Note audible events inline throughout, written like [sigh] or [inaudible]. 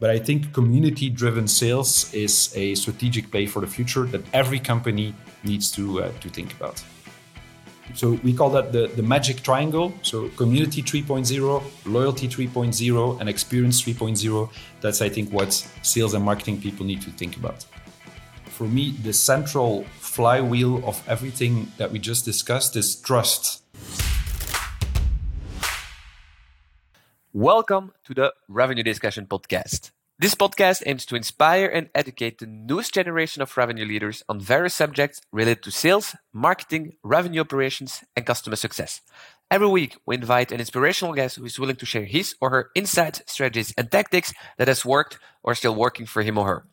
But I think community driven sales is a strategic play for the future that every company needs to, uh, to think about. So we call that the, the magic triangle. So community 3.0, loyalty 3.0, and experience 3.0. That's, I think, what sales and marketing people need to think about. For me, the central flywheel of everything that we just discussed is trust. Welcome to the Revenue Discussion Podcast. This podcast aims to inspire and educate the newest generation of revenue leaders on various subjects related to sales, marketing, revenue operations, and customer success. Every week, we invite an inspirational guest who is willing to share his or her insights, strategies, and tactics that has worked or still working for him or her.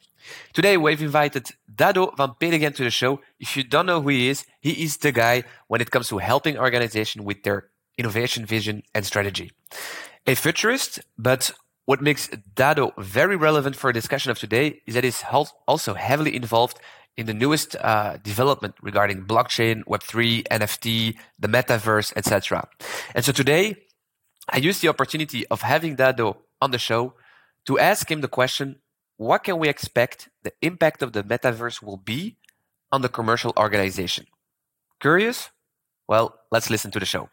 Today, we've invited Dado van Peteghem to the show. If you don't know who he is, he is the guy when it comes to helping organizations with their innovation vision and strategy a futurist, but what makes Dado very relevant for a discussion of today is that he's also heavily involved in the newest uh, development regarding blockchain, Web3, NFT, the metaverse, etc. And so today, I use the opportunity of having Dado on the show to ask him the question, what can we expect the impact of the metaverse will be on the commercial organization? Curious? Well, let's listen to the show.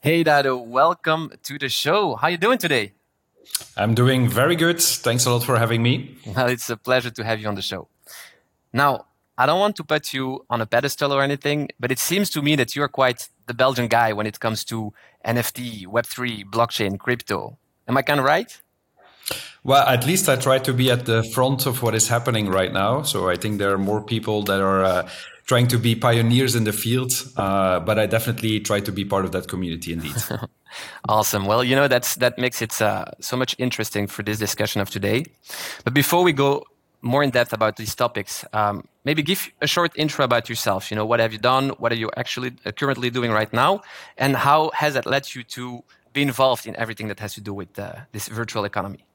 Hey, Dado, welcome to the show. How are you doing today? I'm doing very good. Thanks a lot for having me. Well, it's a pleasure to have you on the show. Now, I don't want to put you on a pedestal or anything, but it seems to me that you're quite the Belgian guy when it comes to NFT, Web3, blockchain, crypto. Am I kind of right? Well, at least I try to be at the front of what is happening right now. So I think there are more people that are uh, trying to be pioneers in the field, uh, but I definitely try to be part of that community indeed. [laughs] awesome. Well, you know that's that makes it uh, so much interesting for this discussion of today. But before we go more in depth about these topics, um, maybe give a short intro about yourself. You know, what have you done? What are you actually uh, currently doing right now? And how has that led you to be involved in everything that has to do with uh, this virtual economy?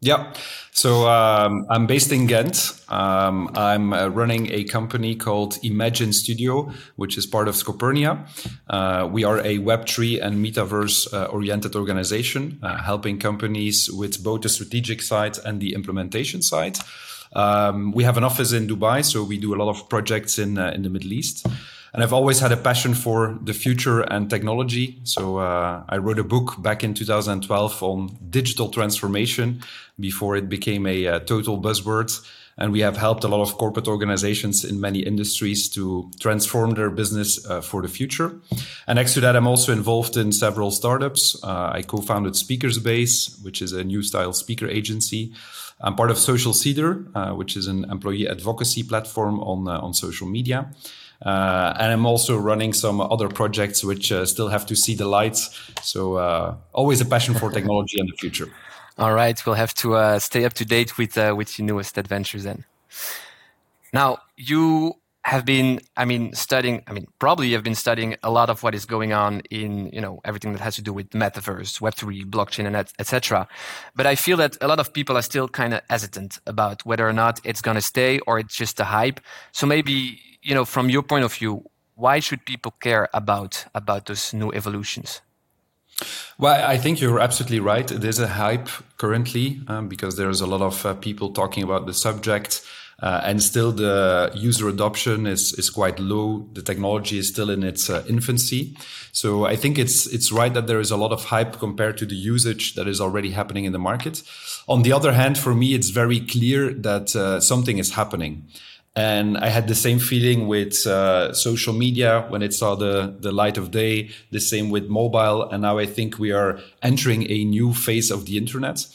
Yeah. So um, I'm based in Ghent. Um, I'm uh, running a company called Imagine Studio, which is part of Scopernia. Uh, we are a Web3 and metaverse uh, oriented organization, uh, helping companies with both the strategic side and the implementation side. Um, we have an office in Dubai, so we do a lot of projects in uh, in the Middle East. And I've always had a passion for the future and technology. So uh, I wrote a book back in 2012 on digital transformation before it became a, a uh, total buzzword. And we have helped a lot of corporate organizations in many industries to transform their business uh, for the future. And next to that, I'm also involved in several startups. Uh, I co-founded Speakers Base, which is a new style speaker agency. I'm part of Social Seeder, uh, which is an employee advocacy platform on, uh, on social media. Uh, and I'm also running some other projects which uh, still have to see the light. So uh, always a passion for [laughs] technology and the future. All right, we'll have to uh, stay up to date with uh, with your newest adventures then. Now you have been, I mean, studying. I mean, probably you've been studying a lot of what is going on in you know everything that has to do with metaverse, Web three, blockchain, and etc. But I feel that a lot of people are still kind of hesitant about whether or not it's going to stay or it's just a hype. So maybe you know, from your point of view, why should people care about about those new evolutions? Well, I think you're absolutely right. There's a hype currently um, because there's a lot of uh, people talking about the subject. Uh, and still the user adoption is, is quite low. The technology is still in its uh, infancy. So I think it's, it's right that there is a lot of hype compared to the usage that is already happening in the market. On the other hand, for me, it's very clear that uh, something is happening. And I had the same feeling with uh, social media when it saw the, the light of day, the same with mobile. And now I think we are entering a new phase of the internet.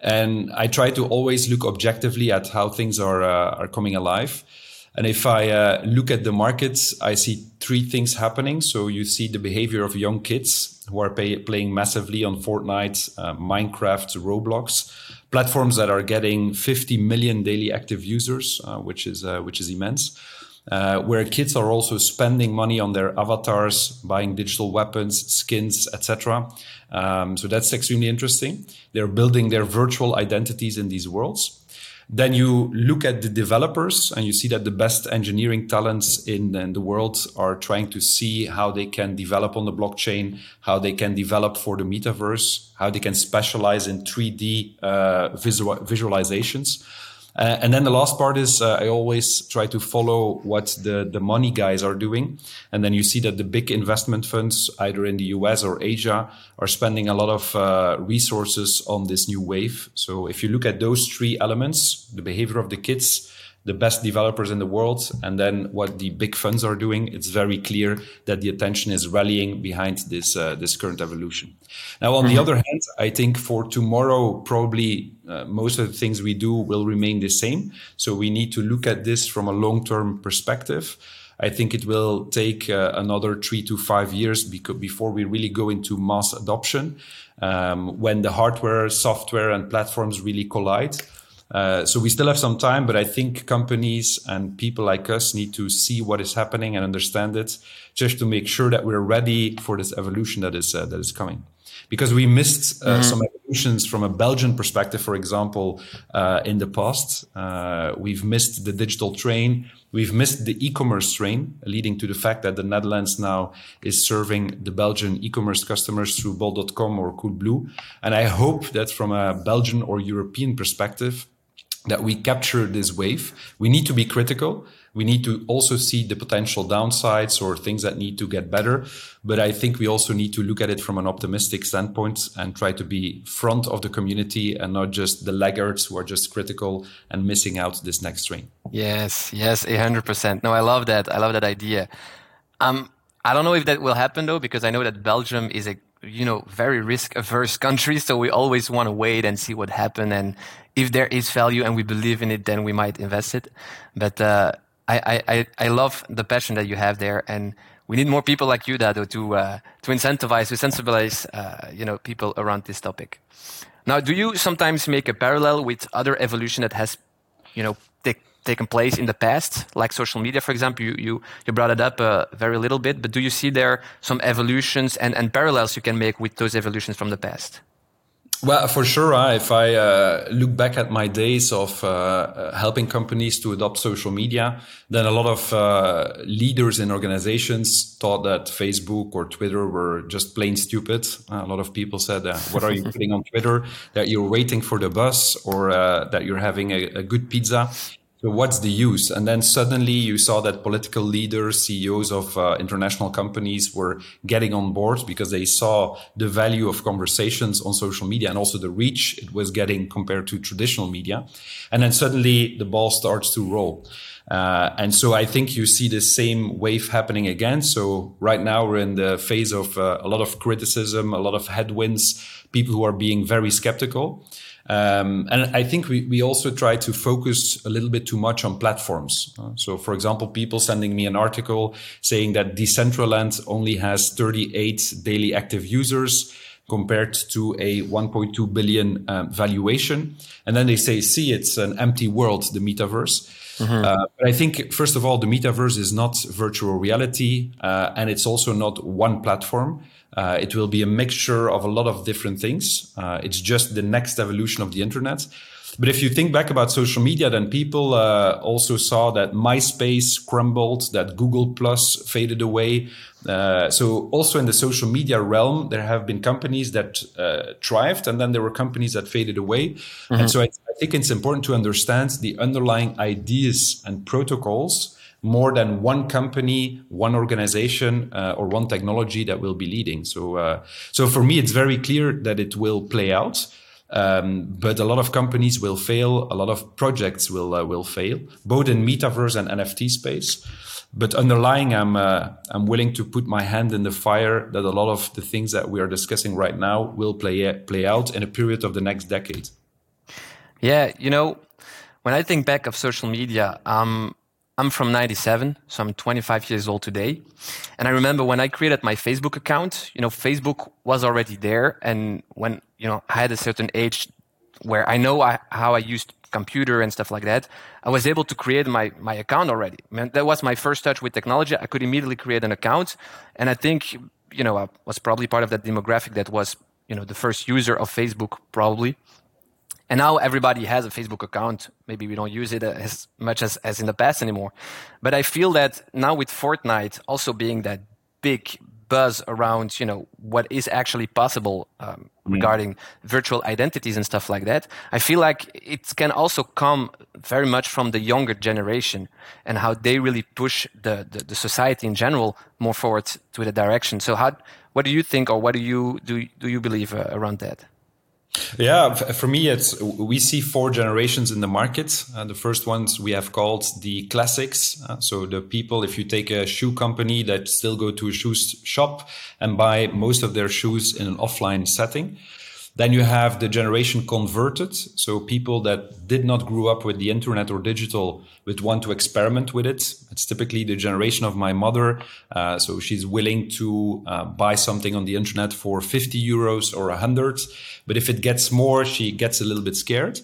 And I try to always look objectively at how things are, uh, are coming alive. And if I uh, look at the markets, I see three things happening. So you see the behavior of young kids who are pay, playing massively on Fortnite, uh, Minecraft, Roblox, platforms that are getting 50 million daily active users, uh, which is uh, which is immense. Uh, where kids are also spending money on their avatars, buying digital weapons, skins, etc. Um, so that's extremely interesting. They're building their virtual identities in these worlds. Then you look at the developers and you see that the best engineering talents in, in, the world are trying to see how they can develop on the blockchain, how they can develop for the metaverse, how they can specialize in 3D uh, visual, visualizations. Uh, and then the last part is uh, I always try to follow what the, the money guys are doing. And then you see that the big investment funds, either in the US or Asia, are spending a lot of uh, resources on this new wave. So if you look at those three elements, the behavior of the kids, the best developers in the world and then what the big funds are doing, it's very clear that the attention is rallying behind this uh, this current evolution. Now, on mm-hmm. the other hand, I think for tomorrow, probably uh, most of the things we do will remain the same. So we need to look at this from a long term perspective. I think it will take uh, another three to five years before we really go into mass adoption um, when the hardware, software, and platforms really collide. Uh, so we still have some time, but I think companies and people like us need to see what is happening and understand it, just to make sure that we're ready for this evolution that is uh, that is coming. Because we missed uh, mm-hmm. some evolutions from a Belgian perspective, for example, uh, in the past. Uh, we've missed the digital train. We've missed the e-commerce train, leading to the fact that the Netherlands now is serving the Belgian e-commerce customers through bol.com or Coolblue. And I hope that from a Belgian or European perspective, that we capture this wave. We need to be critical. We need to also see the potential downsides or things that need to get better. But I think we also need to look at it from an optimistic standpoint and try to be front of the community and not just the laggards who are just critical and missing out this next train. Yes, yes, a hundred percent. No, I love that. I love that idea. Um, I don't know if that will happen though, because I know that Belgium is a you know very risk averse country so we always want to wait and see what happens and if there is value and we believe in it then we might invest it but uh, I, I, I love the passion that you have there and we need more people like you Dado to uh, to incentivize to sensibilize uh, you know people around this topic now do you sometimes make a parallel with other evolution that has you know taken place in the past, like social media, for example? You, you, you brought it up uh, very little bit, but do you see there some evolutions and, and parallels you can make with those evolutions from the past? Well, for sure. Uh, if I uh, look back at my days of uh, uh helping companies to adopt social media, then a lot of uh, leaders in organizations thought that Facebook or Twitter were just plain stupid. Uh, a lot of people said, "What are you putting on Twitter? That you're waiting for the bus, or that you're having a, a good pizza." So what's the use? And then suddenly you saw that political leaders, CEOs of uh, international companies were getting on board because they saw the value of conversations on social media and also the reach it was getting compared to traditional media. And then suddenly the ball starts to roll. Uh, and so I think you see the same wave happening again. So right now we're in the phase of uh, a lot of criticism, a lot of headwinds, people who are being very skeptical. Um, and I think we, we also try to focus a little bit too much on platforms. Uh, so, for example, people sending me an article saying that Decentraland only has 38 daily active users compared to a 1.2 billion uh, valuation. And then they say, see, it's an empty world, the metaverse. Mm-hmm. Uh, but I think, first of all, the metaverse is not virtual reality, uh, and it's also not one platform. Uh, it will be a mixture of a lot of different things. Uh, it's just the next evolution of the internet. But if you think back about social media, then people uh, also saw that MySpace crumbled, that Google Plus faded away. Uh, so also in the social media realm, there have been companies that uh, thrived, and then there were companies that faded away. Mm-hmm. And so I, I think it's important to understand the underlying ideas and protocols more than one company, one organization, uh, or one technology that will be leading. So, uh, so for me, it's very clear that it will play out. Um, but a lot of companies will fail. A lot of projects will uh, will fail, both in metaverse and NFT space. But underlying, I'm uh, I'm willing to put my hand in the fire that a lot of the things that we are discussing right now will play play out in a period of the next decade. Yeah, you know, when I think back of social media, um, I'm from 97, so I'm 25 years old today. And I remember when I created my Facebook account, you know, Facebook was already there. And when, you know, I had a certain age where I know I, how I used computer and stuff like that, I was able to create my, my account already. I mean, that was my first touch with technology. I could immediately create an account. And I think, you know, I was probably part of that demographic that was, you know, the first user of Facebook, probably. And now everybody has a Facebook account. Maybe we don't use it as much as, as in the past anymore. But I feel that now with Fortnite also being that big buzz around, you know, what is actually possible um, mm. regarding virtual identities and stuff like that, I feel like it can also come very much from the younger generation and how they really push the, the, the society in general more forward to the direction. So how, what do you think or what do you, do, do you believe uh, around that? Yeah, for me, it's we see four generations in the market. Uh, the first ones we have called the classics. Uh, so the people, if you take a shoe company that still go to a shoe shop and buy most of their shoes in an offline setting. Then you have the generation converted. So people that did not grow up with the internet or digital, but want to experiment with it. It's typically the generation of my mother. Uh, so she's willing to uh, buy something on the internet for 50 euros or 100. But if it gets more, she gets a little bit scared.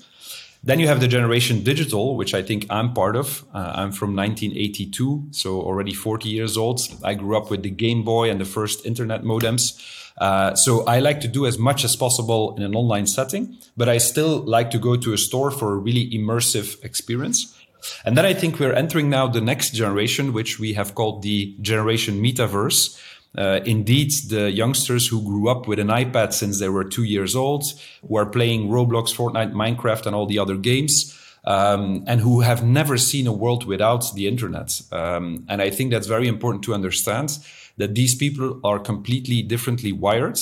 Then you have the generation digital, which I think I'm part of. Uh, I'm from 1982, so already 40 years old. I grew up with the Game Boy and the first internet modems. Uh, so I like to do as much as possible in an online setting, but I still like to go to a store for a really immersive experience. And then I think we're entering now the next generation, which we have called the generation metaverse. Uh, indeed, the youngsters who grew up with an iPad since they were two years old, who are playing Roblox, Fortnite, Minecraft, and all the other games, um, and who have never seen a world without the internet. Um, and I think that's very important to understand that these people are completely differently wired.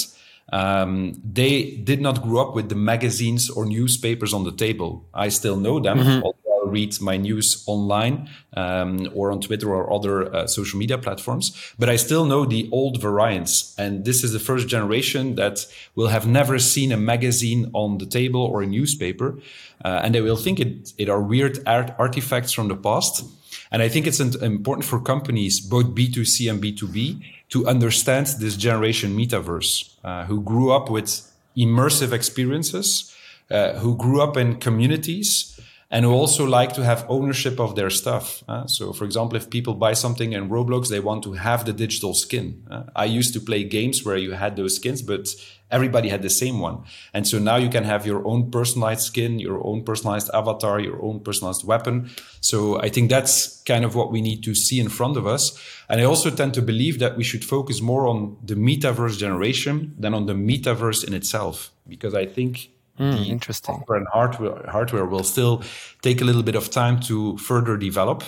Um, they did not grow up with the magazines or newspapers on the table. I still know them. Mm-hmm. Read my news online um, or on Twitter or other uh, social media platforms, but I still know the old variants. And this is the first generation that will have never seen a magazine on the table or a newspaper, uh, and they will think it, it are weird art artifacts from the past. And I think it's important for companies, both B2C and B2B, to understand this generation metaverse, uh, who grew up with immersive experiences, uh, who grew up in communities, and who also like to have ownership of their stuff. Uh, so, for example, if people buy something in Roblox, they want to have the digital skin. Uh, I used to play games where you had those skins, but everybody had the same one. And so now you can have your own personalized skin, your own personalized avatar, your own personalized weapon. So I think that's kind of what we need to see in front of us. And I also tend to believe that we should focus more on the metaverse generation than on the metaverse in itself, because I think Mm, the interesting. Software and hardware, hardware will still take a little bit of time to further develop,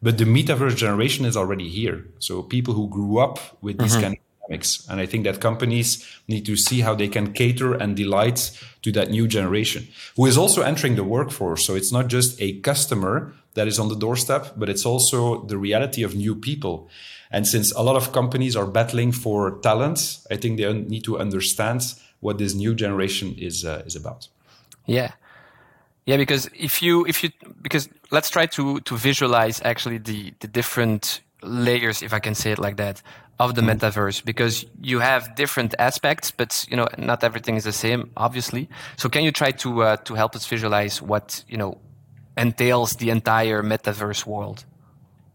but the metaverse generation is already here. So people who grew up with these mm-hmm. kind of dynamics, and I think that companies need to see how they can cater and delight to that new generation who is also entering the workforce. So it's not just a customer that is on the doorstep, but it's also the reality of new people. And since a lot of companies are battling for talent, I think they need to understand what this new generation is uh, is about. Yeah, yeah. Because if you if you because let's try to to visualize actually the the different layers, if I can say it like that, of the mm. metaverse. Because you have different aspects, but you know not everything is the same, obviously. So can you try to uh, to help us visualize what you know entails the entire metaverse world?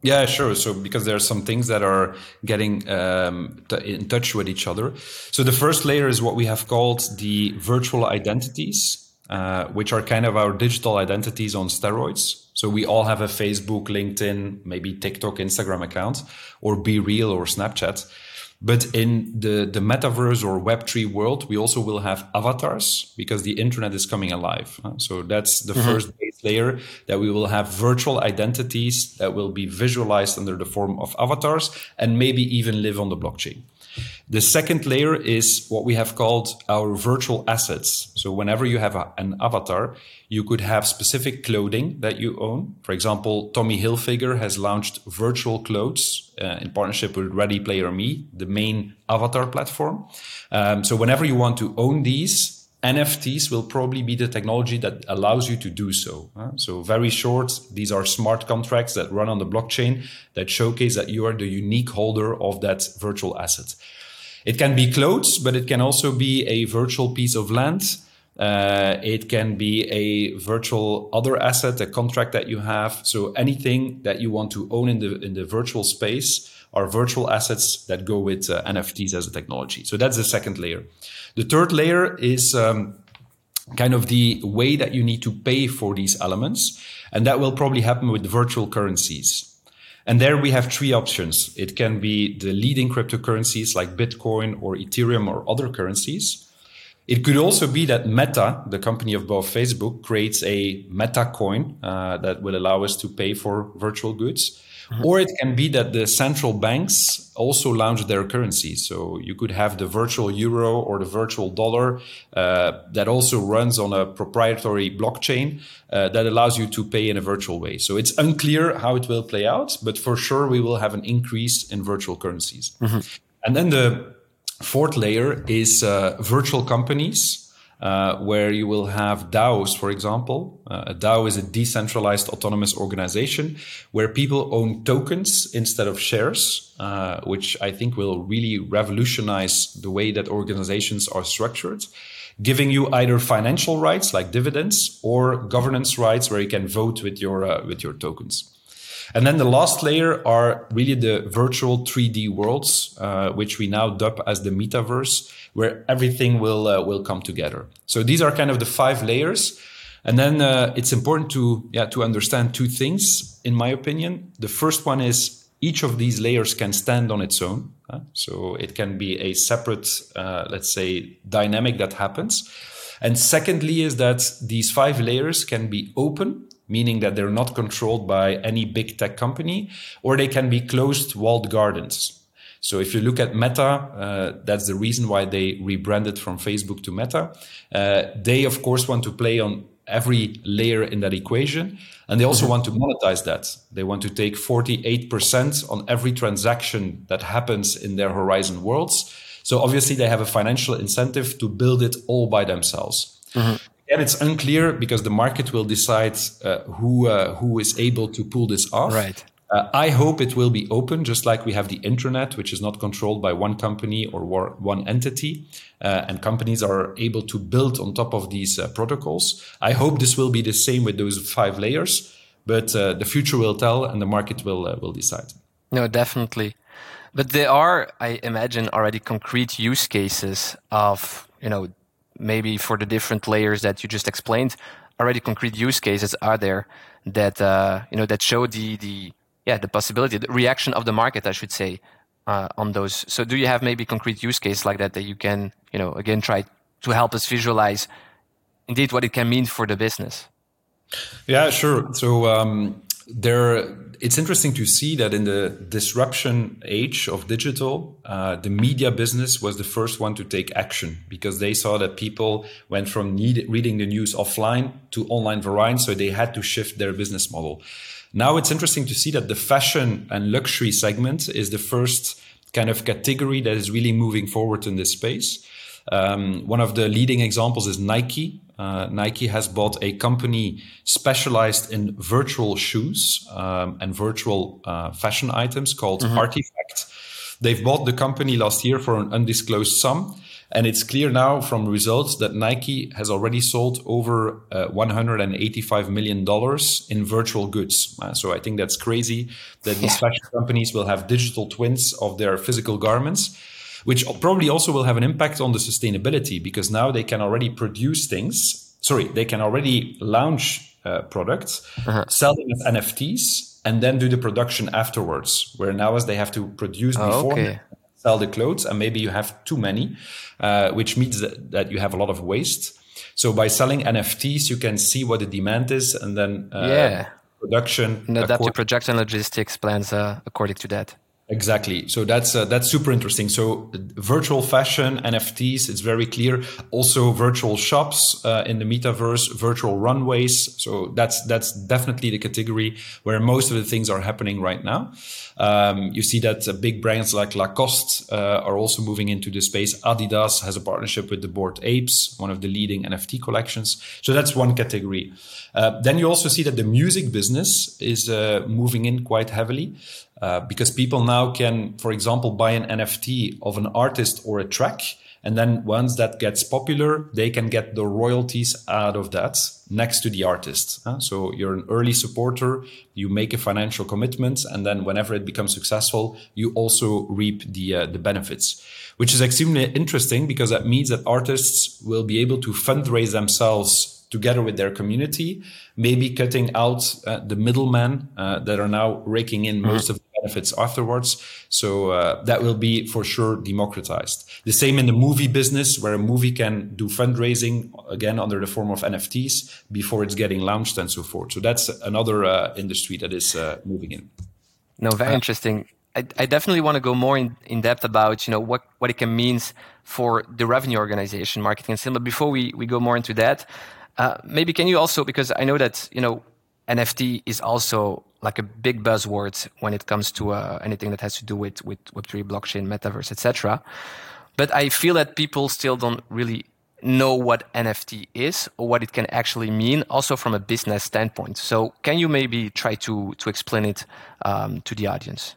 Yeah, sure. So because there are some things that are getting um, in touch with each other. So the first layer is what we have called the virtual identities, uh, which are kind of our digital identities on steroids. So we all have a Facebook, LinkedIn, maybe TikTok, Instagram account, or Be Real or Snapchat. But in the, the metaverse or Web3 world, we also will have avatars because the internet is coming alive. So that's the mm-hmm. first base layer that we will have virtual identities that will be visualized under the form of avatars and maybe even live on the blockchain. The second layer is what we have called our virtual assets. So whenever you have a, an avatar, you could have specific clothing that you own. For example, Tommy Hilfiger has launched virtual clothes uh, in partnership with Ready Player Me, the main avatar platform. Um, so whenever you want to own these, NFTs will probably be the technology that allows you to do so. So very short, these are smart contracts that run on the blockchain that showcase that you are the unique holder of that virtual asset. It can be clothes, but it can also be a virtual piece of land. Uh, it can be a virtual other asset, a contract that you have. So anything that you want to own in the in the virtual space are virtual assets that go with uh, NFTs as a technology. So that's the second layer. The third layer is um, kind of the way that you need to pay for these elements. And that will probably happen with virtual currencies. And there we have three options. It can be the leading cryptocurrencies like Bitcoin or Ethereum or other currencies. It could also be that Meta, the company of both Facebook, creates a Meta coin uh, that will allow us to pay for virtual goods. Mm-hmm. Or it can be that the central banks also launch their currency. So you could have the virtual euro or the virtual dollar uh, that also runs on a proprietary blockchain uh, that allows you to pay in a virtual way. So it's unclear how it will play out, but for sure we will have an increase in virtual currencies. Mm-hmm. And then the fourth layer is uh, virtual companies uh, where you will have DAOs, for example. Uh, a DAO is a decentralized autonomous organization where people own tokens instead of shares, uh, which I think will really revolutionize the way that organizations are structured, giving you either financial rights like dividends or governance rights where you can vote with your uh, with your tokens. And then the last layer are really the virtual 3D worlds, uh, which we now dub as the metaverse, where everything will uh, will come together. So these are kind of the five layers. And then uh, it's important to yeah to understand two things, in my opinion. The first one is each of these layers can stand on its own. Uh, so it can be a separate, uh, let's say, dynamic that happens. And secondly, is that these five layers can be open meaning that they're not controlled by any big tech company, or they can be closed walled gardens. So if you look at Meta, uh, that's the reason why they rebranded from Facebook to Meta. Uh, they, of course, want to play on every layer in that equation. And they also mm-hmm. want to monetize that. They want to take 48% on every transaction that happens in their Horizon worlds. So obviously, they have a financial incentive to build it all by themselves. Mm-hmm. And it's unclear because the market will decide uh, who uh, who is able to pull this off. Right. Uh, I hope it will be open, just like we have the internet, which is not controlled by one company or one entity, uh, and companies are able to build on top of these uh, protocols. I hope this will be the same with those five layers, but uh, the future will tell, and the market will will decide. No, definitely. But there are, I imagine, already concrete use cases of you know maybe for the different layers that you just explained, already concrete use cases are there that uh, you know that show the the yeah the possibility, the reaction of the market, I should say, uh, on those. So, do you have maybe concrete use case like that that you can you know again try to help us visualize indeed what it can mean for the business? Yeah, sure. So um, there it's interesting to see that in the disruption age of digital, uh, the media business was the first one to take action because they saw that people went from need, reading the news offline to online variants, so they had to shift their business model. Now it's interesting to see that the fashion and luxury segment is the first kind of category that is really moving forward in this space. Um, one of the leading examples is Nike. Uh, Nike has bought a company specialized in virtual shoes um, and virtual uh, fashion items called mm-hmm. RTFKT. They've bought the company last year for an undisclosed sum. And it's clear now from results that Nike has already sold over uh, $185 million in virtual goods. Uh, so I think that's crazy that these yeah. fashion companies will have digital twins of their physical garments which probably also will have an impact on the sustainability because now they can already produce things. Sorry, they can already launch uh, products, uh-huh. sell them as NFTs, and then do the production afterwards. Where now, as they have to produce oh, before. Okay. Sell the clothes, and maybe you have too many, uh, which means that, that you have a lot of waste. So by selling NFTs, you can see what the demand is, and then uh, yeah, production and adapt your production logistics plans uh, according to that. Exactly. So that's uh, that's super interesting. So virtual fashion, NFTs, it's very clear. Also virtual shops uh, in the metaverse, virtual runways. So that's that's definitely the category where most of the things are happening right now. Um, you see that uh, big brands like Lacoste uh, are also moving into the space. Adidas has a partnership with the Bored Apes, one of the leading NFT collections. So that's one category. Uh, then you also see that the music business is uh, moving in quite heavily. Uh, because people now can, for example, buy an NFT of an artist or a track And then once that gets popular, they can get the royalties out of that next to the artist. So you're an early supporter, you make a financial commitment, and then whenever it becomes successful, you also reap the uh, the benefits, which is extremely interesting because that means that artists will be able to fundraise themselves together with their community, maybe cutting out uh, the middlemen uh, that are now raking in mm-hmm. most of the benefits afterwards. So uh, that will be for sure democratized. The same in the movie business, where a movie can do fundraising again under the form of NFTs before it's getting launched and so forth. So that's another uh, industry that is uh, moving in. No, very interesting. I, I, definitely want to go more in, in depth about you know what, what it can means for the revenue organization, marketing and sales. But before we, we go more into that, uh, maybe can you also because I know that you know NFT is also like a big buzzword when it comes to uh, anything that has to do with with Web3 blockchain, metaverse, etc. But I feel that people still don't really know what NFT is or what it can actually mean, also from a business standpoint. So, can you maybe try to to explain it um, to the audience?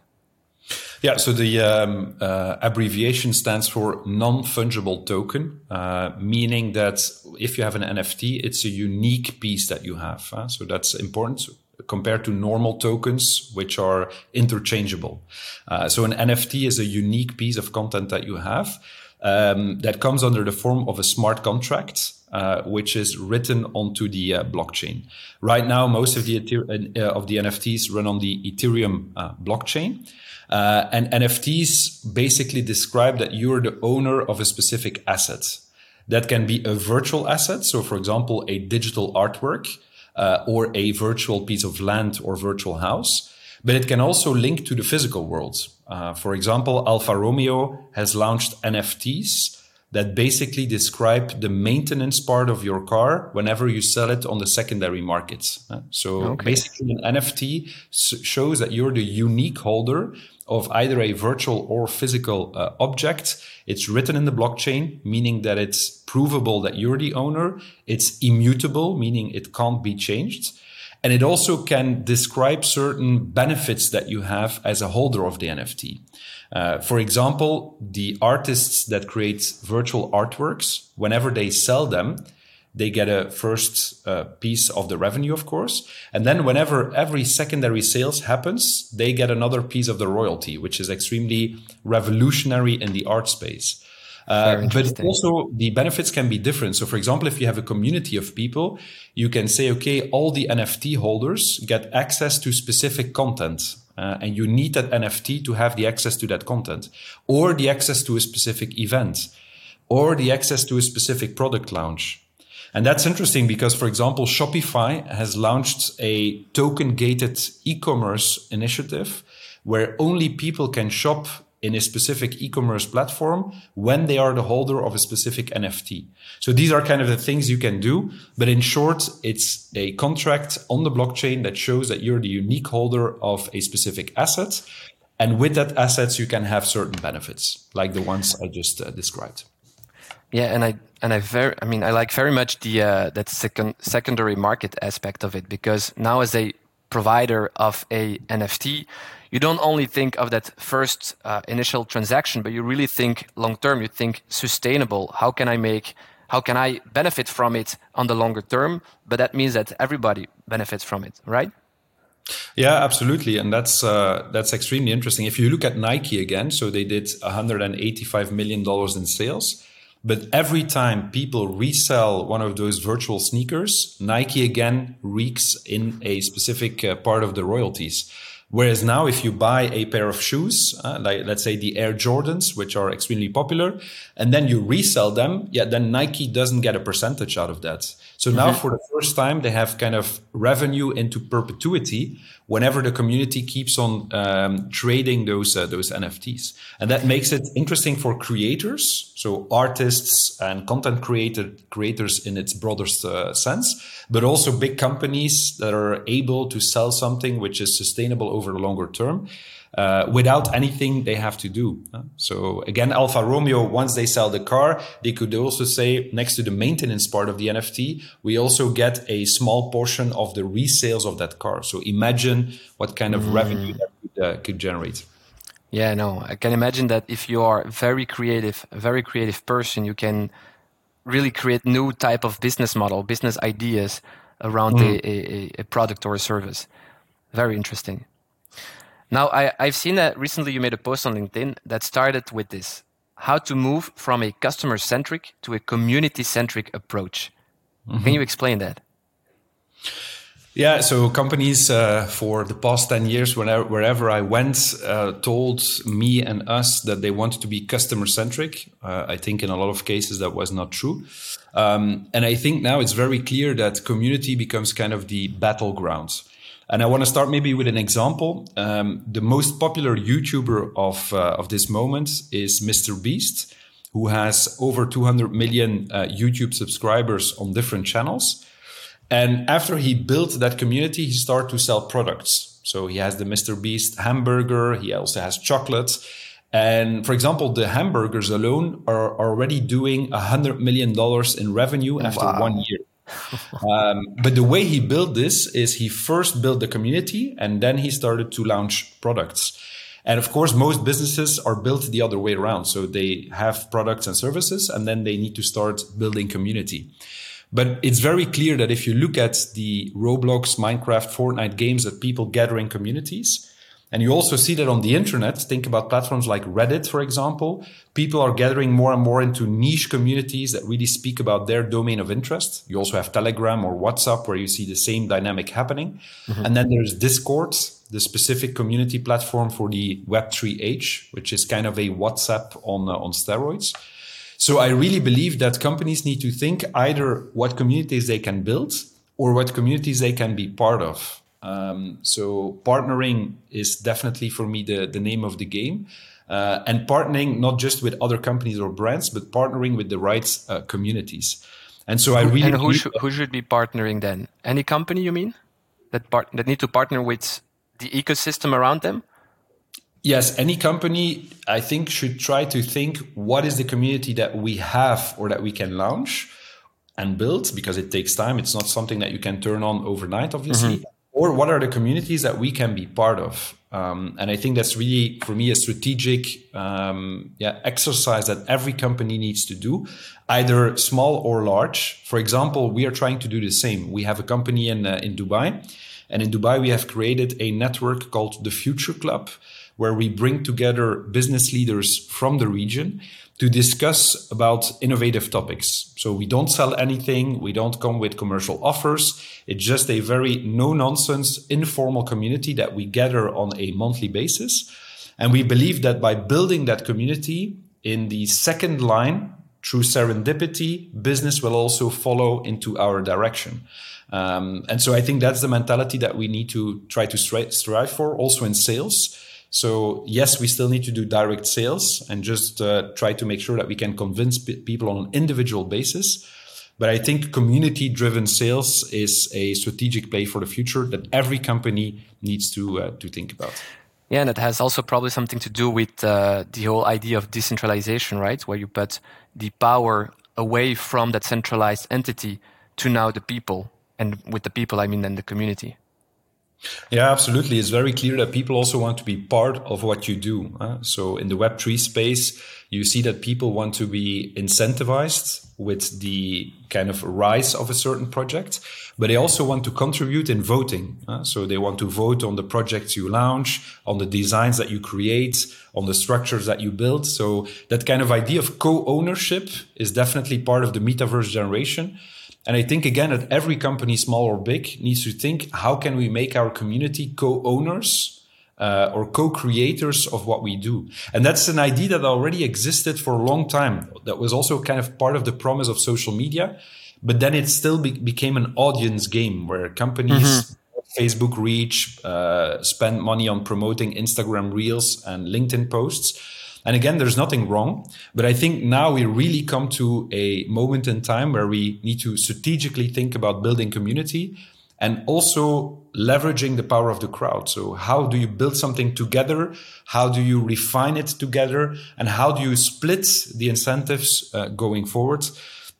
Yeah, so the um, uh, abbreviation stands for non fungible token, uh, meaning that if you have an NFT, it's a unique piece that you have. Uh, so that's important compared to normal tokens, which are interchangeable. Uh, so an NFT is a unique piece of content that you have um, that comes under the form of a smart contract. Uh, which is written onto the uh, blockchain. Right now, most of the uh, of the NFTs run on the Ethereum uh, blockchain, uh, and NFTs basically describe that you're the owner of a specific asset. That can be a virtual asset. So, for example, a digital artwork uh, or a virtual piece of land or virtual house. But it can also link to the physical world. Uh, for example, Alfa Romeo has launched NFTs that basically describe the maintenance part of your car whenever you sell it on the secondary markets. Uh, so okay. basically, an NFT shows that you're the unique holder of either a virtual or physical uh, object. It's written in the blockchain, meaning that it's provable that you're the owner. It's immutable, meaning it can't be changed. And it also can describe certain benefits that you have as a holder of the NFT. Uh, for example, the artists that create virtual artworks, whenever they sell them, they get a first uh, piece of the revenue, of course. And then whenever every secondary sales happens, they get another piece of the royalty, which is extremely revolutionary in the art space. Uh, but also the benefits can be different. So, for example, if you have a community of people, you can say, okay, all the NFT holders get access to specific content. Uh, and you need that NFT to have the access to that content or the access to a specific event or the access to a specific product launch. And that's interesting because, for example, Shopify has launched a token gated e-commerce initiative where only people can shop in a specific e-commerce platform when they are the holder of a specific NFT. So these are kind of the things you can do. But in short, it's a contract on the blockchain that shows that you're the unique holder of a specific asset. And with that assets, you can have certain benefits like the ones I just uh, described. Yeah, and I and I very I mean I like very much the uh, that second secondary market aspect of it because now as a provider of a NFT, you don't only think of that first uh, initial transaction, but you really think long term. You think sustainable. How can I make? How can I benefit from it on the longer term? But that means that everybody benefits from it, right? Yeah, absolutely, and that's uh, that's extremely interesting. If you look at Nike again, so they did 185 million dollars in sales but every time people resell one of those virtual sneakers, Nike again reeks in a specific uh, part of the royalties. Whereas now, if you buy a pair of shoes, uh, like let's say the Air Jordans, which are extremely popular, and then you resell them, yeah, then Nike doesn't get a percentage out of that. So now, mm-hmm. for the first time, they have kind of revenue into perpetuity whenever the community keeps on um, trading those uh, those NFTs, and that makes it interesting for creators, so artists and content creator creators in its broadest uh, sense, but also big companies that are able to sell something which is sustainable over the longer term. Uh, without anything they have to do. So again, Alfa Romeo, once they sell the car, they could also say next to the maintenance part of the NFT, we also get a small portion of the resales of that car. So imagine what kind of mm. revenue that could, uh, could generate. Yeah, no, I can imagine that if you are very creative, a very creative person, you can really create new type of business model, business ideas around mm. a, a, a, product or a service. Very interesting. Now, I, I've seen that recently you made a post on LinkedIn that started with this how to move from a customer centric to a community centric approach. Mm-hmm. Can you explain that? Yeah, so companies uh, for the past 10 years, whenever, wherever I went, uh, told me and us that they wanted to be customer centric. Uh, I think in a lot of cases that was not true. Um, and I think now it's very clear that community becomes kind of the battleground. And I want to start maybe with an example. Um, the most popular YouTuber of, uh, of this moment is Mr. Beast, who has over 200 million uh, YouTube subscribers on different channels. And after he built that community, he started to sell products. So he has the Mr. Beast hamburger. He also has chocolates. And for example, the hamburgers alone are already doing a hundred million dollars in revenue after wow. one year. Um, but the way he built this is he first built the community and then he started to launch products. And of course, most businesses are built the other way around. So they have products and services and then they need to start building community. But it's very clear that if you look at the Roblox, Minecraft, Fortnite games that people gather in communities, and you also see that on the internet, think about platforms like Reddit, for example, people are gathering more and more into niche communities that really speak about their domain of interest. You also have Telegram or WhatsApp where you see the same dynamic happening. Mm-hmm. And then there's Discord, the specific community platform for the Web3 age, which is kind of a WhatsApp on, uh, on steroids. So I really believe that companies need to think either what communities they can build or what communities they can be part of. Um, so partnering is definitely for me the, the name of the game. Uh, and partnering not just with other companies or brands, but partnering with the right uh, communities. And so I really and who, should, who should be partnering then? Any company you mean that part, that need to partner with the ecosystem around them? Yes, any company, I think, should try to think what is the community that we have or that we can launch and build because it takes time. It's not something that you can turn on overnight, obviously. Mm-hmm. Or what are the communities that we can be part of? Um, and I think that's really, for me, a strategic um, yeah, exercise that every company needs to do, either small or large. For example, we are trying to do the same. We have a company in, uh, in Dubai. And in Dubai, we have created a network called the Future Club where we bring together business leaders from the region to discuss about innovative topics. So we don't sell anything. We don't come with commercial offers. It's just a very no nonsense, informal community that we gather on a monthly basis. And we believe that by building that community in the second line, through serendipity, business will also follow into our direction. Um, and so I think that's the mentality that we need to try to strive for also in sales so yes, we still need to do direct sales and just uh, try to make sure that we can convince p- people on an individual basis. But I think community driven sales is a strategic play for the future that every company needs to uh, to think about. Yeah, and it has also probably something to do with uh, the whole idea of decentralization, right? Where you put the power away from that centralized entity to now the people. And with the people, I mean then the community. Yeah, absolutely. It's very clear that people also want to be part of what you do. Uh, so in the Web3 space, you see that people want to be incentivized with the kind of rise of a certain project, but they also want to contribute in voting. So they want to vote on the projects you launch, on the designs that you create, on the structures that you build. So that kind of idea of co-ownership is definitely part of the metaverse generation. And I think again that every company, small or big, needs to think how can we make our community co-owners uh, or co-creators of what we do. And that's an idea that already existed for a long time. That was also kind of part of the promise of social media. But then it still be- became an audience game where companies mm-hmm. Facebook reach, uh, spend money on promoting Instagram reels and LinkedIn posts and again, there's nothing wrong, but I think now we really come to a moment in time where we need to strategically think about building community and also leveraging the power of the crowd. So how do you build something together? How do you refine it together? And how do you split the incentives uh, going forward?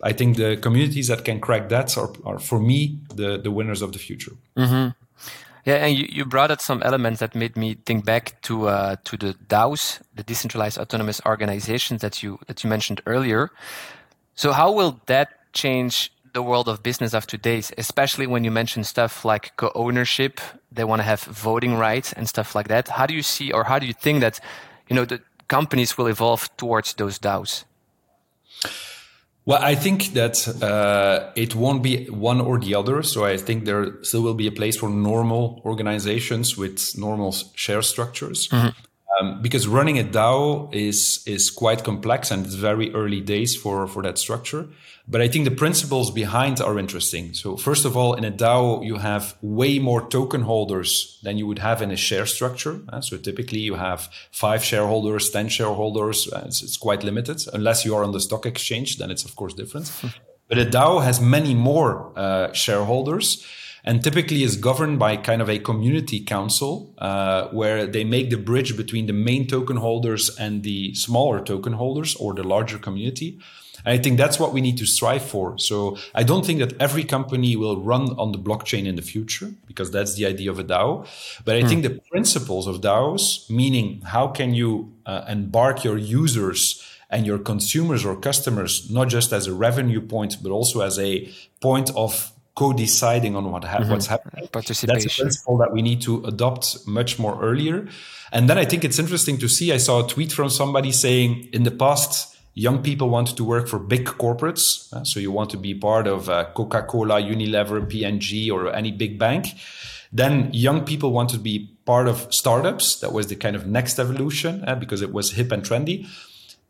I think the communities that can crack that are, are for me, the, the winners of the future. Mm-hmm. Yeah, and you, you brought up some elements that made me think back to uh, to the DAOs, the decentralized autonomous organizations that you that you mentioned earlier. So how will that change the world of business of today, especially when you mention stuff like co-ownership? They want to have voting rights and stuff like that. How do you see, or how do you think that you know the companies will evolve towards those DAOs? Well, I think that uh, it won't be one or the other. So I think there still will be a place for normal organizations with normal share structures. Mm-hmm. Um, because running a DAO is is quite complex and it's very early days for for that structure. But I think the principles behind are interesting. So first of all, in a DAO, you have way more token holders than you would have in a share structure. Uh, so typically you have five shareholders, 10 shareholders. Uh, it's, it's, quite limited unless you are on the stock exchange. Then it's of course different. [laughs] but a DAO has many more uh, shareholders and typically is governed by kind of a community council uh, where they make the bridge between the main token holders and the smaller token holders or the larger community. And I think that's what we need to strive for. So I don't think that every company will run on the blockchain in the future because that's the idea of a DAO. But I mm. think the principles of DAOs, meaning how can you uh, embark your users and your consumers or customers, not just as a revenue point, but also as a point of co-deciding on what ha- mm-hmm. what's happening. That's a principle that we need to adopt much more earlier. And then I think it's interesting to see. I saw a tweet from somebody saying in the past, young people want to work for big corporates. Uh, so you want to be part of uh, Coca Cola, Unilever, P&G, or any big bank. Then young people want to be part of startups. That was the kind of next evolution uh, because it was hip and trendy.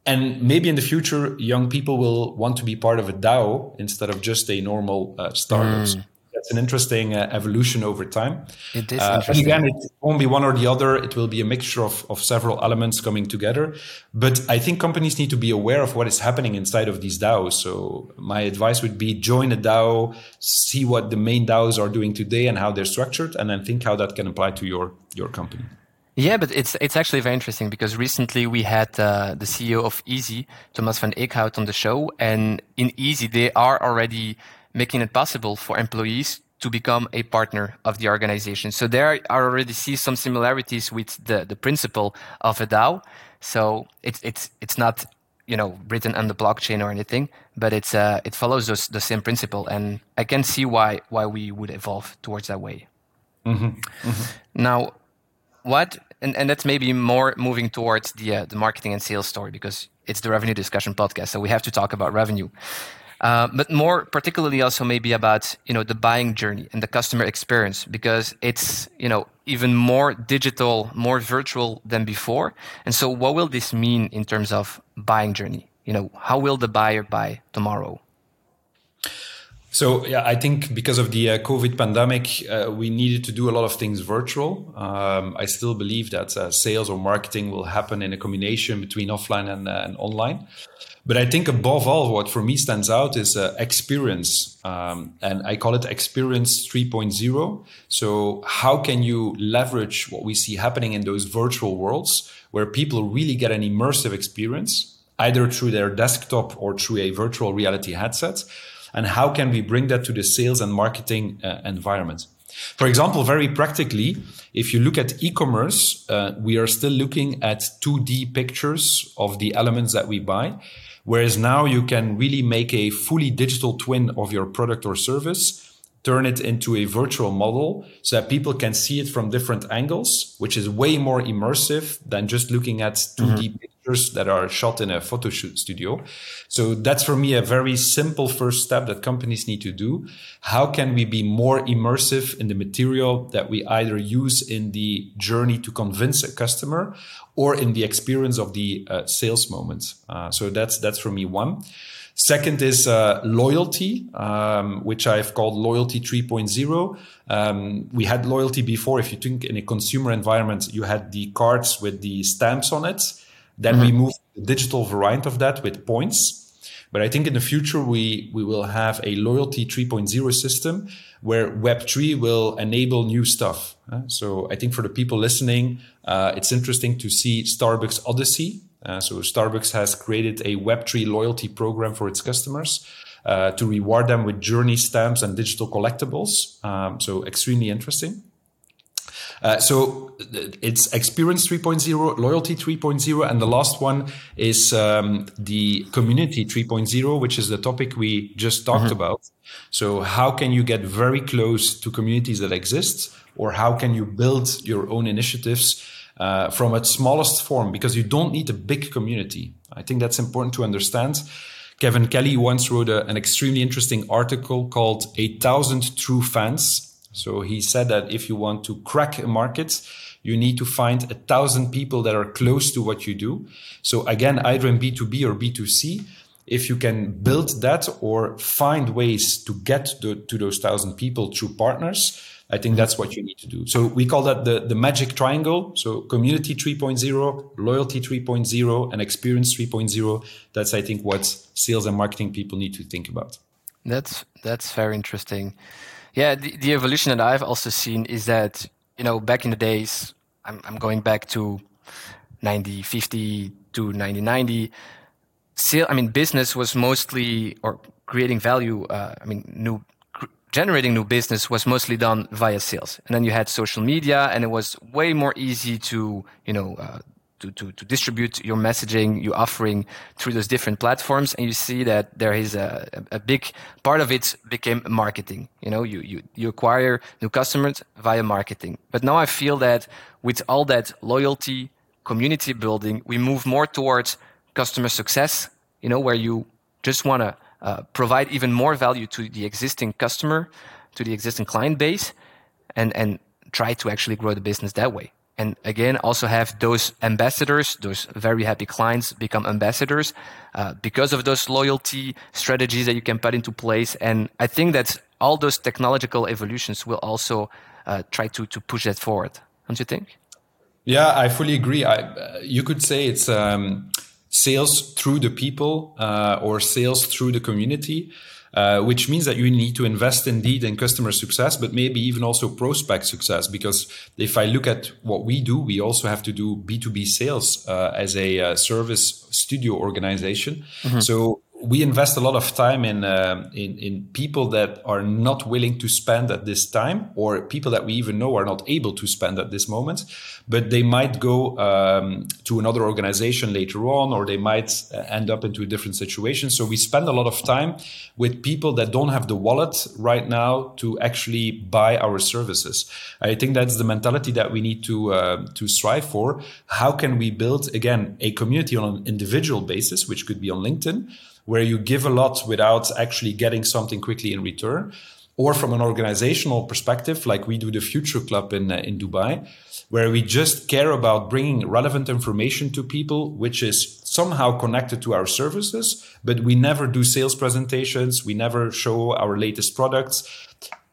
And maybe in the future, young people will want to be part of a DAO instead of just a normal uh, startup. Mm that's an interesting uh, evolution over time. It is. Uh, and again, it won't be one or the other. It will be a mixture of, of several elements coming together. But I think companies need to be aware of what is happening inside of these DAOs. So my advice would be join a DAO, see what the main DAOs are doing today and how they're structured, and then think how that can apply to your your company. Yeah, but it's it's actually very interesting because recently we had uh, the CEO of Easy, Thomas van Eekhout, on the show, and in Easy they are already making it possible for employees to become a partner of the organization. So there I already see some similarities with the, the principle of a DAO. So it's it's it's not you know written on the blockchain or anything, but it's uh, it follows those, the same principle, and I can see why why we would evolve towards that way. Mm-hmm. Mm-hmm. Now, what and, and that's maybe more moving towards the uh, the marketing and sales story because it's the revenue discussion podcast, so we have to talk about revenue. Uh, but more particularly also maybe about you know the buying journey and the customer experience because it's you know even more digital, more virtual than before. And so, what will this mean in terms of buying journey? You know, how will the buyer buy tomorrow? So yeah, I think because of the uh, COVID pandemic, uh, we needed to do a lot of things virtual. Um, I still believe that uh, sales or marketing will happen in a combination between offline and, uh, and online. But I think above all, what for me stands out is uh, experience. Um, and I call it experience 3.0. So, how can you leverage what we see happening in those virtual worlds where people really get an immersive experience, either through their desktop or through a virtual reality headset? And how can we bring that to the sales and marketing uh, environment? For example, very practically, if you look at e-commerce, uh, we are still looking at 2D pictures of the elements that we buy. Whereas now you can really make a fully digital twin of your product or service, turn it into a virtual model so that people can see it from different angles, which is way more immersive than just looking at 2D mm-hmm. Pictures that are shot in a photo shoot studio. So that's for me a very simple first step that companies need to do. How can we be more immersive in the material that we either use in the journey to convince a customer or in the experience of the uh, sales moment. Uh, so that's that's for me one. Second is uh, loyalty, um, which I've called loyalty 3.0. Um, we had loyalty before. If you think in a consumer environment, you had the cards with the stamps on it. Then mm-hmm. we move to the digital variant of that with points. But I think in the future, we, we will have a loyalty 3.0 system where Web3 will enable new stuff. Uh, so I think for the people listening, uh, it's interesting to see Starbucks Odyssey. Uh, so Starbucks has created a Web3 loyalty program for its customers. Uh, to reward them with journey stamps and digital collectibles. Um, so extremely interesting. Uh, so it's experience 3.0, loyalty 3.0, and the last one is um, the community 3.0, which is the topic we just talked mm-hmm. about. So how can you get very close to communities that exist, or how can you build your own initiatives uh, from its smallest form? Because you don't need a big community. I think that's important to understand. Kevin Kelly once wrote a, an extremely interesting article called A Thousand True Fans so he said that if you want to crack a market, you need to find a thousand people that are close to what you do. So again, either in B2B or B2C, if you can build that or find ways to get to, to those thousand people through partners, I think that's what you need to do. So we call that the, the magic triangle. So community 3.0, loyalty 3.0, and experience 3.0. That's, I think, what sales and marketing people need to think about. That's, that's very interesting. Yeah, the, the evolution that I've also seen is that, you know, back in the days, I'm, I'm going back to 90, 50 to 90, 90. Still, I mean, business was mostly, or creating value, uh, I mean, new, generating new business was mostly done via sales. And then you had social media and it was way more easy to, you know, uh, to, to, to distribute your messaging, your offering through those different platforms. And you see that there is a, a big part of it became marketing. You know, you, you, you acquire new customers via marketing. But now I feel that with all that loyalty, community building, we move more towards customer success, you know, where you just want to uh, provide even more value to the existing customer, to the existing client base, and, and try to actually grow the business that way and again also have those ambassadors those very happy clients become ambassadors uh, because of those loyalty strategies that you can put into place. And i think that all those technological evolutions will also uh, try to, to push that forward. Don't you think? Yeah i fully agree. I, uh, you could say it's um, sales through the people uh, or sales through the community uh, which means that you need to invest indeed in customer success, but maybe even also prospect success. Because if I look at what we do, we also have to do B2B sales uh, as a uh, service studio organization. Mm-hmm. So we invest a lot of time in, uh, in, in people that are not willing to spend at this time, or people that we even know are not able to spend at this moment. But they might go um, to another organization later on, or they might uh, end up into a different situation. So we spend a lot of time with people that don't have the wallet right now to actually buy our services. I think that's the mentality that we need to uh, to strive for. How can we build again a community on an individual basis, which could be on LinkedIn? Where you give a lot without actually getting something quickly in return or from an organizational perspective, like we do the Future Club in, uh, in Dubai, where we just care about bringing relevant information to people, which is somehow connected to our services, but we never do sales presentations. We never show our latest products.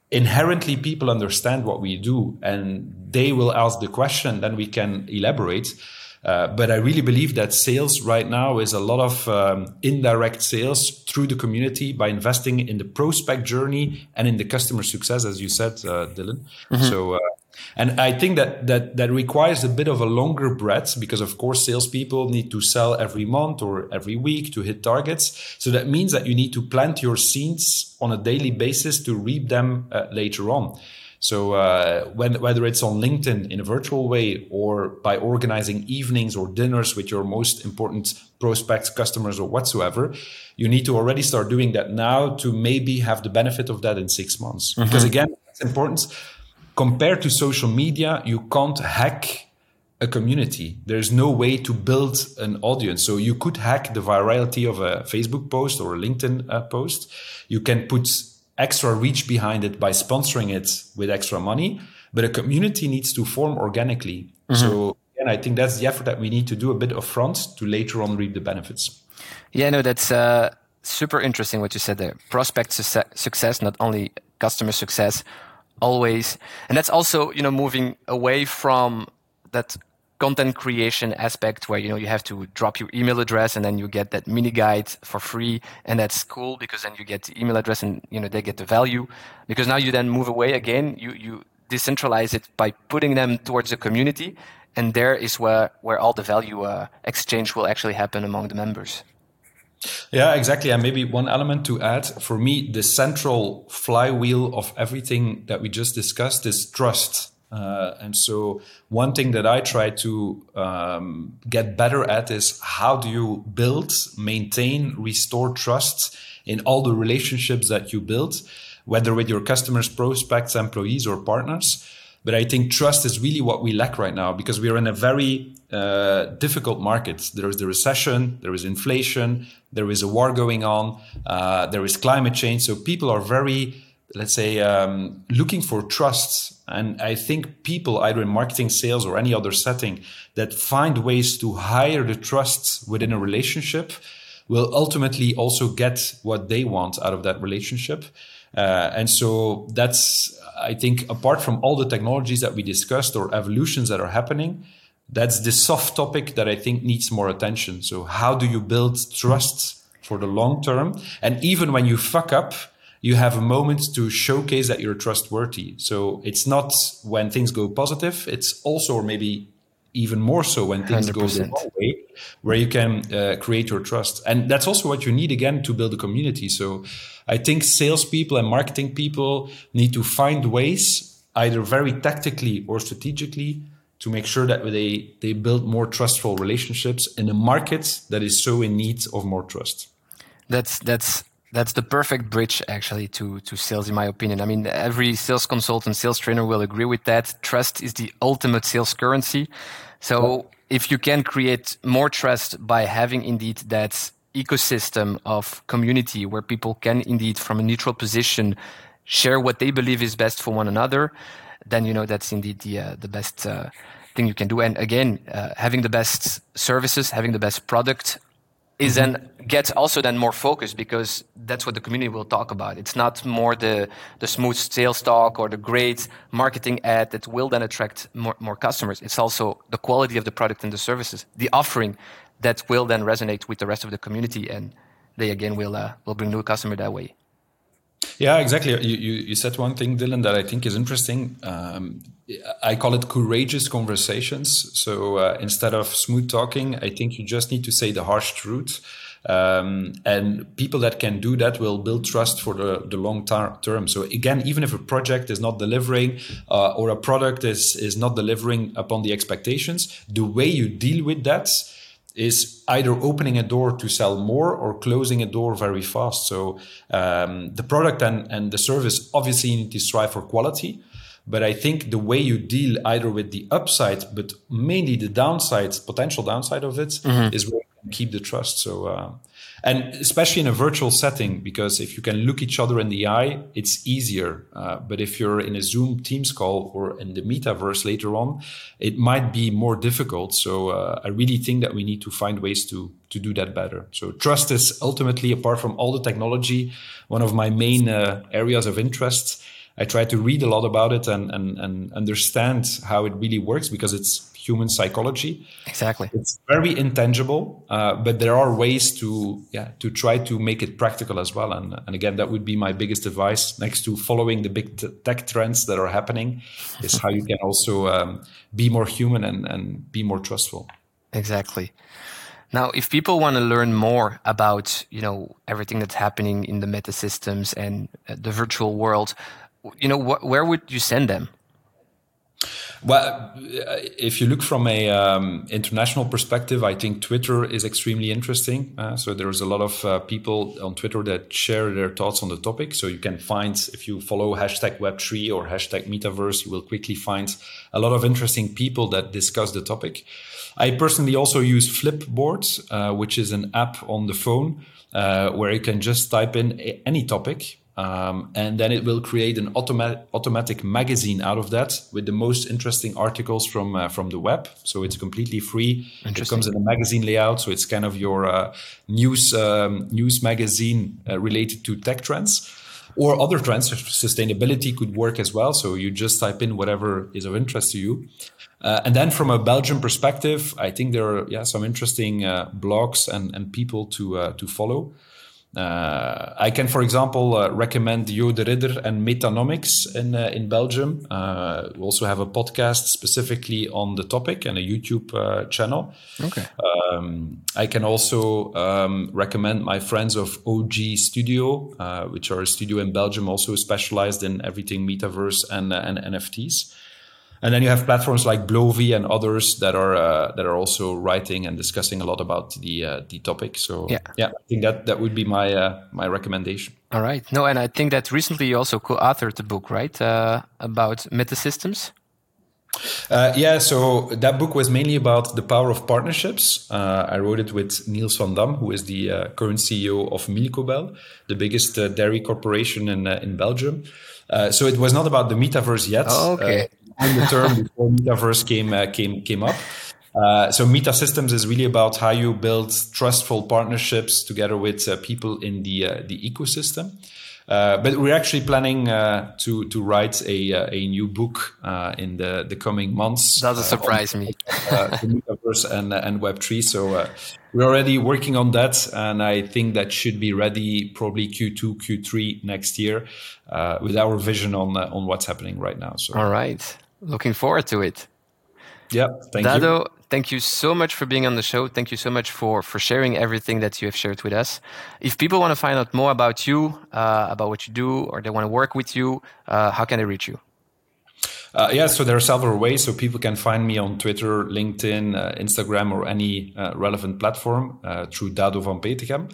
Inherently, people understand what we do and they will ask the question, then we can elaborate. Uh, but I really believe that sales right now is a lot of um, indirect sales through the community by investing in the prospect journey and in the customer success, as you said, uh, Dylan. Mm-hmm. So, uh, and I think that that that requires a bit of a longer breadth because, of course, salespeople need to sell every month or every week to hit targets. So that means that you need to plant your seeds on a daily basis to reap them uh, later on. So uh, when, whether it's on LinkedIn in a virtual way or by organizing evenings or dinners with your most important prospects, customers, or whatsoever, you need to already start doing that now to maybe have the benefit of that in six months. Mm-hmm. Because again, it's important. Compared to social media, you can't hack a community. There's no way to build an audience. So you could hack the virality of a Facebook post or a LinkedIn uh, post. You can put extra reach behind it by sponsoring it with extra money, but a community needs to form organically. Mm-hmm. So, and I think that's the effort that we need to do a bit upfront to later on reap the benefits. Yeah, no, that's uh, super interesting what you said there. Prospect su- success, not only customer success, always, and that's also you know moving away from that content creation aspect where you know you have to drop your email address and then you get that mini guide for free and that's cool because then you get the email address and you know they get the value because now you then move away again you you decentralize it by putting them towards the community and there is where where all the value uh, exchange will actually happen among the members yeah, exactly. And maybe one element to add for me, the central flywheel of everything that we just discussed is trust. Uh, and so, one thing that I try to um, get better at is how do you build, maintain, restore trust in all the relationships that you build, whether with your customers, prospects, employees, or partners. But I think trust is really what we lack right now because we are in a very uh, difficult market. There is the recession, there is inflation, there is a war going on, uh, there is climate change. So people are very let's say um, looking for trust and i think people either in marketing sales or any other setting that find ways to hire the trust within a relationship will ultimately also get what they want out of that relationship. Uh, and so that's i think apart from all the technologies that we discussed or evolutions that are happening that's the soft topic that i think needs more attention. So how do you build trust for the long term? And even when you fuck up you have a moment to showcase that you're trustworthy. So it's not when things go positive, it's also, or maybe even more so when things 100%. go the wrong way, where you can uh, create your trust. And that's also what you need again to build a community. So I think salespeople and marketing people need to find ways, either very tactically or strategically, to make sure that they, they build more trustful relationships in a market that is so in need of more trust. That's that's that's the perfect bridge actually to to sales in my opinion. I mean every sales consultant sales trainer will agree with that. Trust is the ultimate sales currency. So if you can create more trust by having indeed that ecosystem of community where people can indeed from a neutral position share what they believe is best for one another then you know that's indeed the uh, the best uh, thing you can do. And again uh, having the best services having the best product is mm-hmm. then gets also then more focused because that's what the community will talk about. It's not more the the smooth sales talk or the great marketing ad that will then attract more, more customers. It's also the quality of the product and the services, the offering that will then resonate with the rest of the community, and they again will uh, will bring new customer that way. Yeah, exactly. You, you, you, said one thing, Dylan, that I think is interesting. Um, I call it courageous conversations. So uh, instead of smooth talking, I think you just need to say the harsh truth. Um, and people that can do that will build trust for the, the long tar- term. So again, even if a project is not delivering uh, or a product is, is not delivering upon the expectations, the way you deal with that is either opening a door to sell more or closing a door very fast. So um, the product and, and the service obviously need to strive for quality. But I think the way you deal either with the upside, but mainly the downside, potential downside of it, mm-hmm. is where you can keep the trust. So, uh, and especially in a virtual setting, because if you can look each other in the eye, it's easier. Uh, but if you're in a Zoom Teams call or in the metaverse later on, it might be more difficult. So, uh, I really think that we need to find ways to to do that better. So, trust is ultimately, apart from all the technology, one of my main uh, areas of interest I try to read a lot about it and, and, and understand how it really works because it's human psychology. Exactly. It's very intangible, uh, but there are ways to yeah to try to make it practical as well. And and again, that would be my biggest advice next to following the big t- tech trends that are happening, is how you can also um, be more human and and be more trustful. Exactly. Now, if people want to learn more about you know everything that's happening in the meta systems and uh, the virtual world, you know, wh- where would you send them? Well, if you look from a um, international perspective, I think Twitter is extremely interesting. Uh, so there's a lot of uh, people on Twitter that share their thoughts on the topic. So you can find, if you follow hashtag Web3 or hashtag Metaverse, you will quickly find a lot of interesting people that discuss the topic. I personally also use Flipboard, uh, which is an app on the phone uh, where you can just type in any topic um, and then it will create an automatic automatic magazine out of that with the most interesting articles from uh, from the web. So it's completely free. It comes in a magazine layout, so it's kind of your uh, news um, news magazine uh, related to tech trends or other trends. Sustainability could work as well. So you just type in whatever is of interest to you. Uh, and then from a Belgian perspective, I think there are yeah some interesting uh, blogs and, and people to uh, to follow. Uh, I can, for example, uh, recommend Jo de Ridder and Metanomics in uh, in Belgium. Uh, we also have a podcast specifically on the topic and a YouTube uh, channel. Okay. Um, I can also um, recommend my friends of OG Studio, uh, which are a studio in Belgium, also specialized in everything metaverse and and NFTs. And then you have platforms like Bloovi and others that are uh, that are also writing and discussing a lot about the uh, the topic. So Yeah. yeah, I think that that would be my uh, my recommendation. All right. No, and I think that recently you also co-authored the book, right, uh, about metasystems. Uh, yeah, so that book was mainly about the power of partnerships. Uh, I wrote it with Niels van Dam, who is the uh, current CEO of Milcobel, the biggest uh, dairy corporation in uh, in Belgium. Uh, so it was not about the metaverse yet. Oh, okay. And the term before metaverse came uh, came came up. Uh, so Meta Systems is really about how you build trustful partnerships together with uh, people in the uh, the ecosystem. Uh, but we're actually planning uh, to to write a uh, a new book uh, in the the coming months. Doesn't surprise me. [laughs] uh, the metaverse and and Web three. So uh, we're already working on that, and I think that should be ready probably Q2, Q3 next year, uh, with our vision on uh, on what's happening right now. So All right. Looking forward to it. yeah, thank you. Dado, thank you so much for being on the show. Thank you so much for for sharing everything that you have shared with us. If people want to find out more about you, uh, about what you do, or they want to work with you, uh, how can they reach you? Uh, yeah, so there are several ways. So people can find me on Twitter, LinkedIn, uh, Instagram, or any uh, relevant platform uh, through Dado van Peteghem.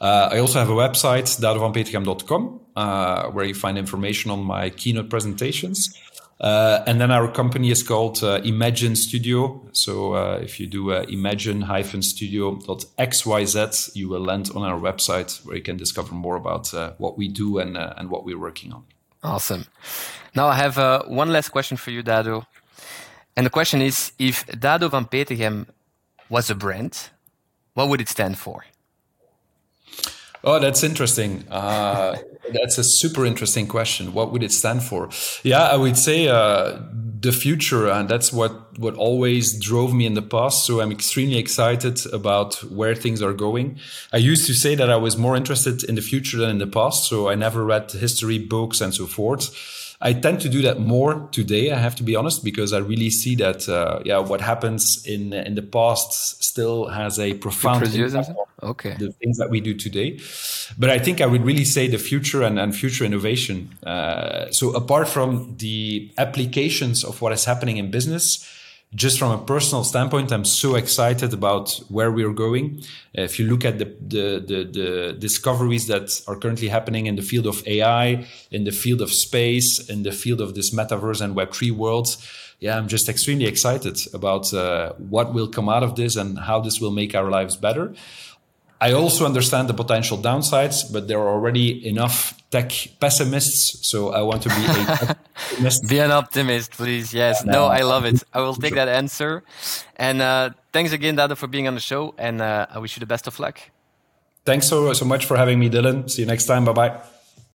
Uh, I also have a website, dadovanpeteghem.com, uh, where you find information on my keynote presentations. Uh, and then our company is called uh, Imagine Studio. So uh, if you do uh, imagine-studio.xyz, you will land on our website where you can discover more about uh, what we do and, uh, and what we're working on. Awesome. Now I have one last question for you, Dado. And the question is, if Dado van Peteghem was a brand, what would it stand for? Oh, that's interesting. Uh, that's a super interesting question. What would it stand for? Yeah, I would say uh, the future, and that's what what always drove me in the past. So I'm extremely excited about where things are going. I used to say that I was more interested in the future than in the past. So I never read history books and so forth. I tend to do that more today. I have to be honest because I really see that uh, yeah, what happens in in the past still has a profound impact on Okay. the things that we do today. But I think I would really say the future and, and future innovation. Uh, so apart from the applications of what is happening in business, just from a personal standpoint, I'm so excited about where we're going. Uh, if you look at the, the, the, the discoveries that are currently happening in the field of AI, in the field of space, in the field of this metaverse and Web3 worlds, yeah, I'm just extremely excited about uh, what will come out of this and how this will make our lives better. I also understand the potential downsides, but there are already enough tech pessimists. So I want to be a [laughs] optimist. Be an optimist, please. Yes. No, No. I love it. I will take that answer. And uh, thanks again, Dado, for being on the show. And uh, I wish you the best of luck. Thanks so, so much for having me, Dylan. See you next time. Bye bye.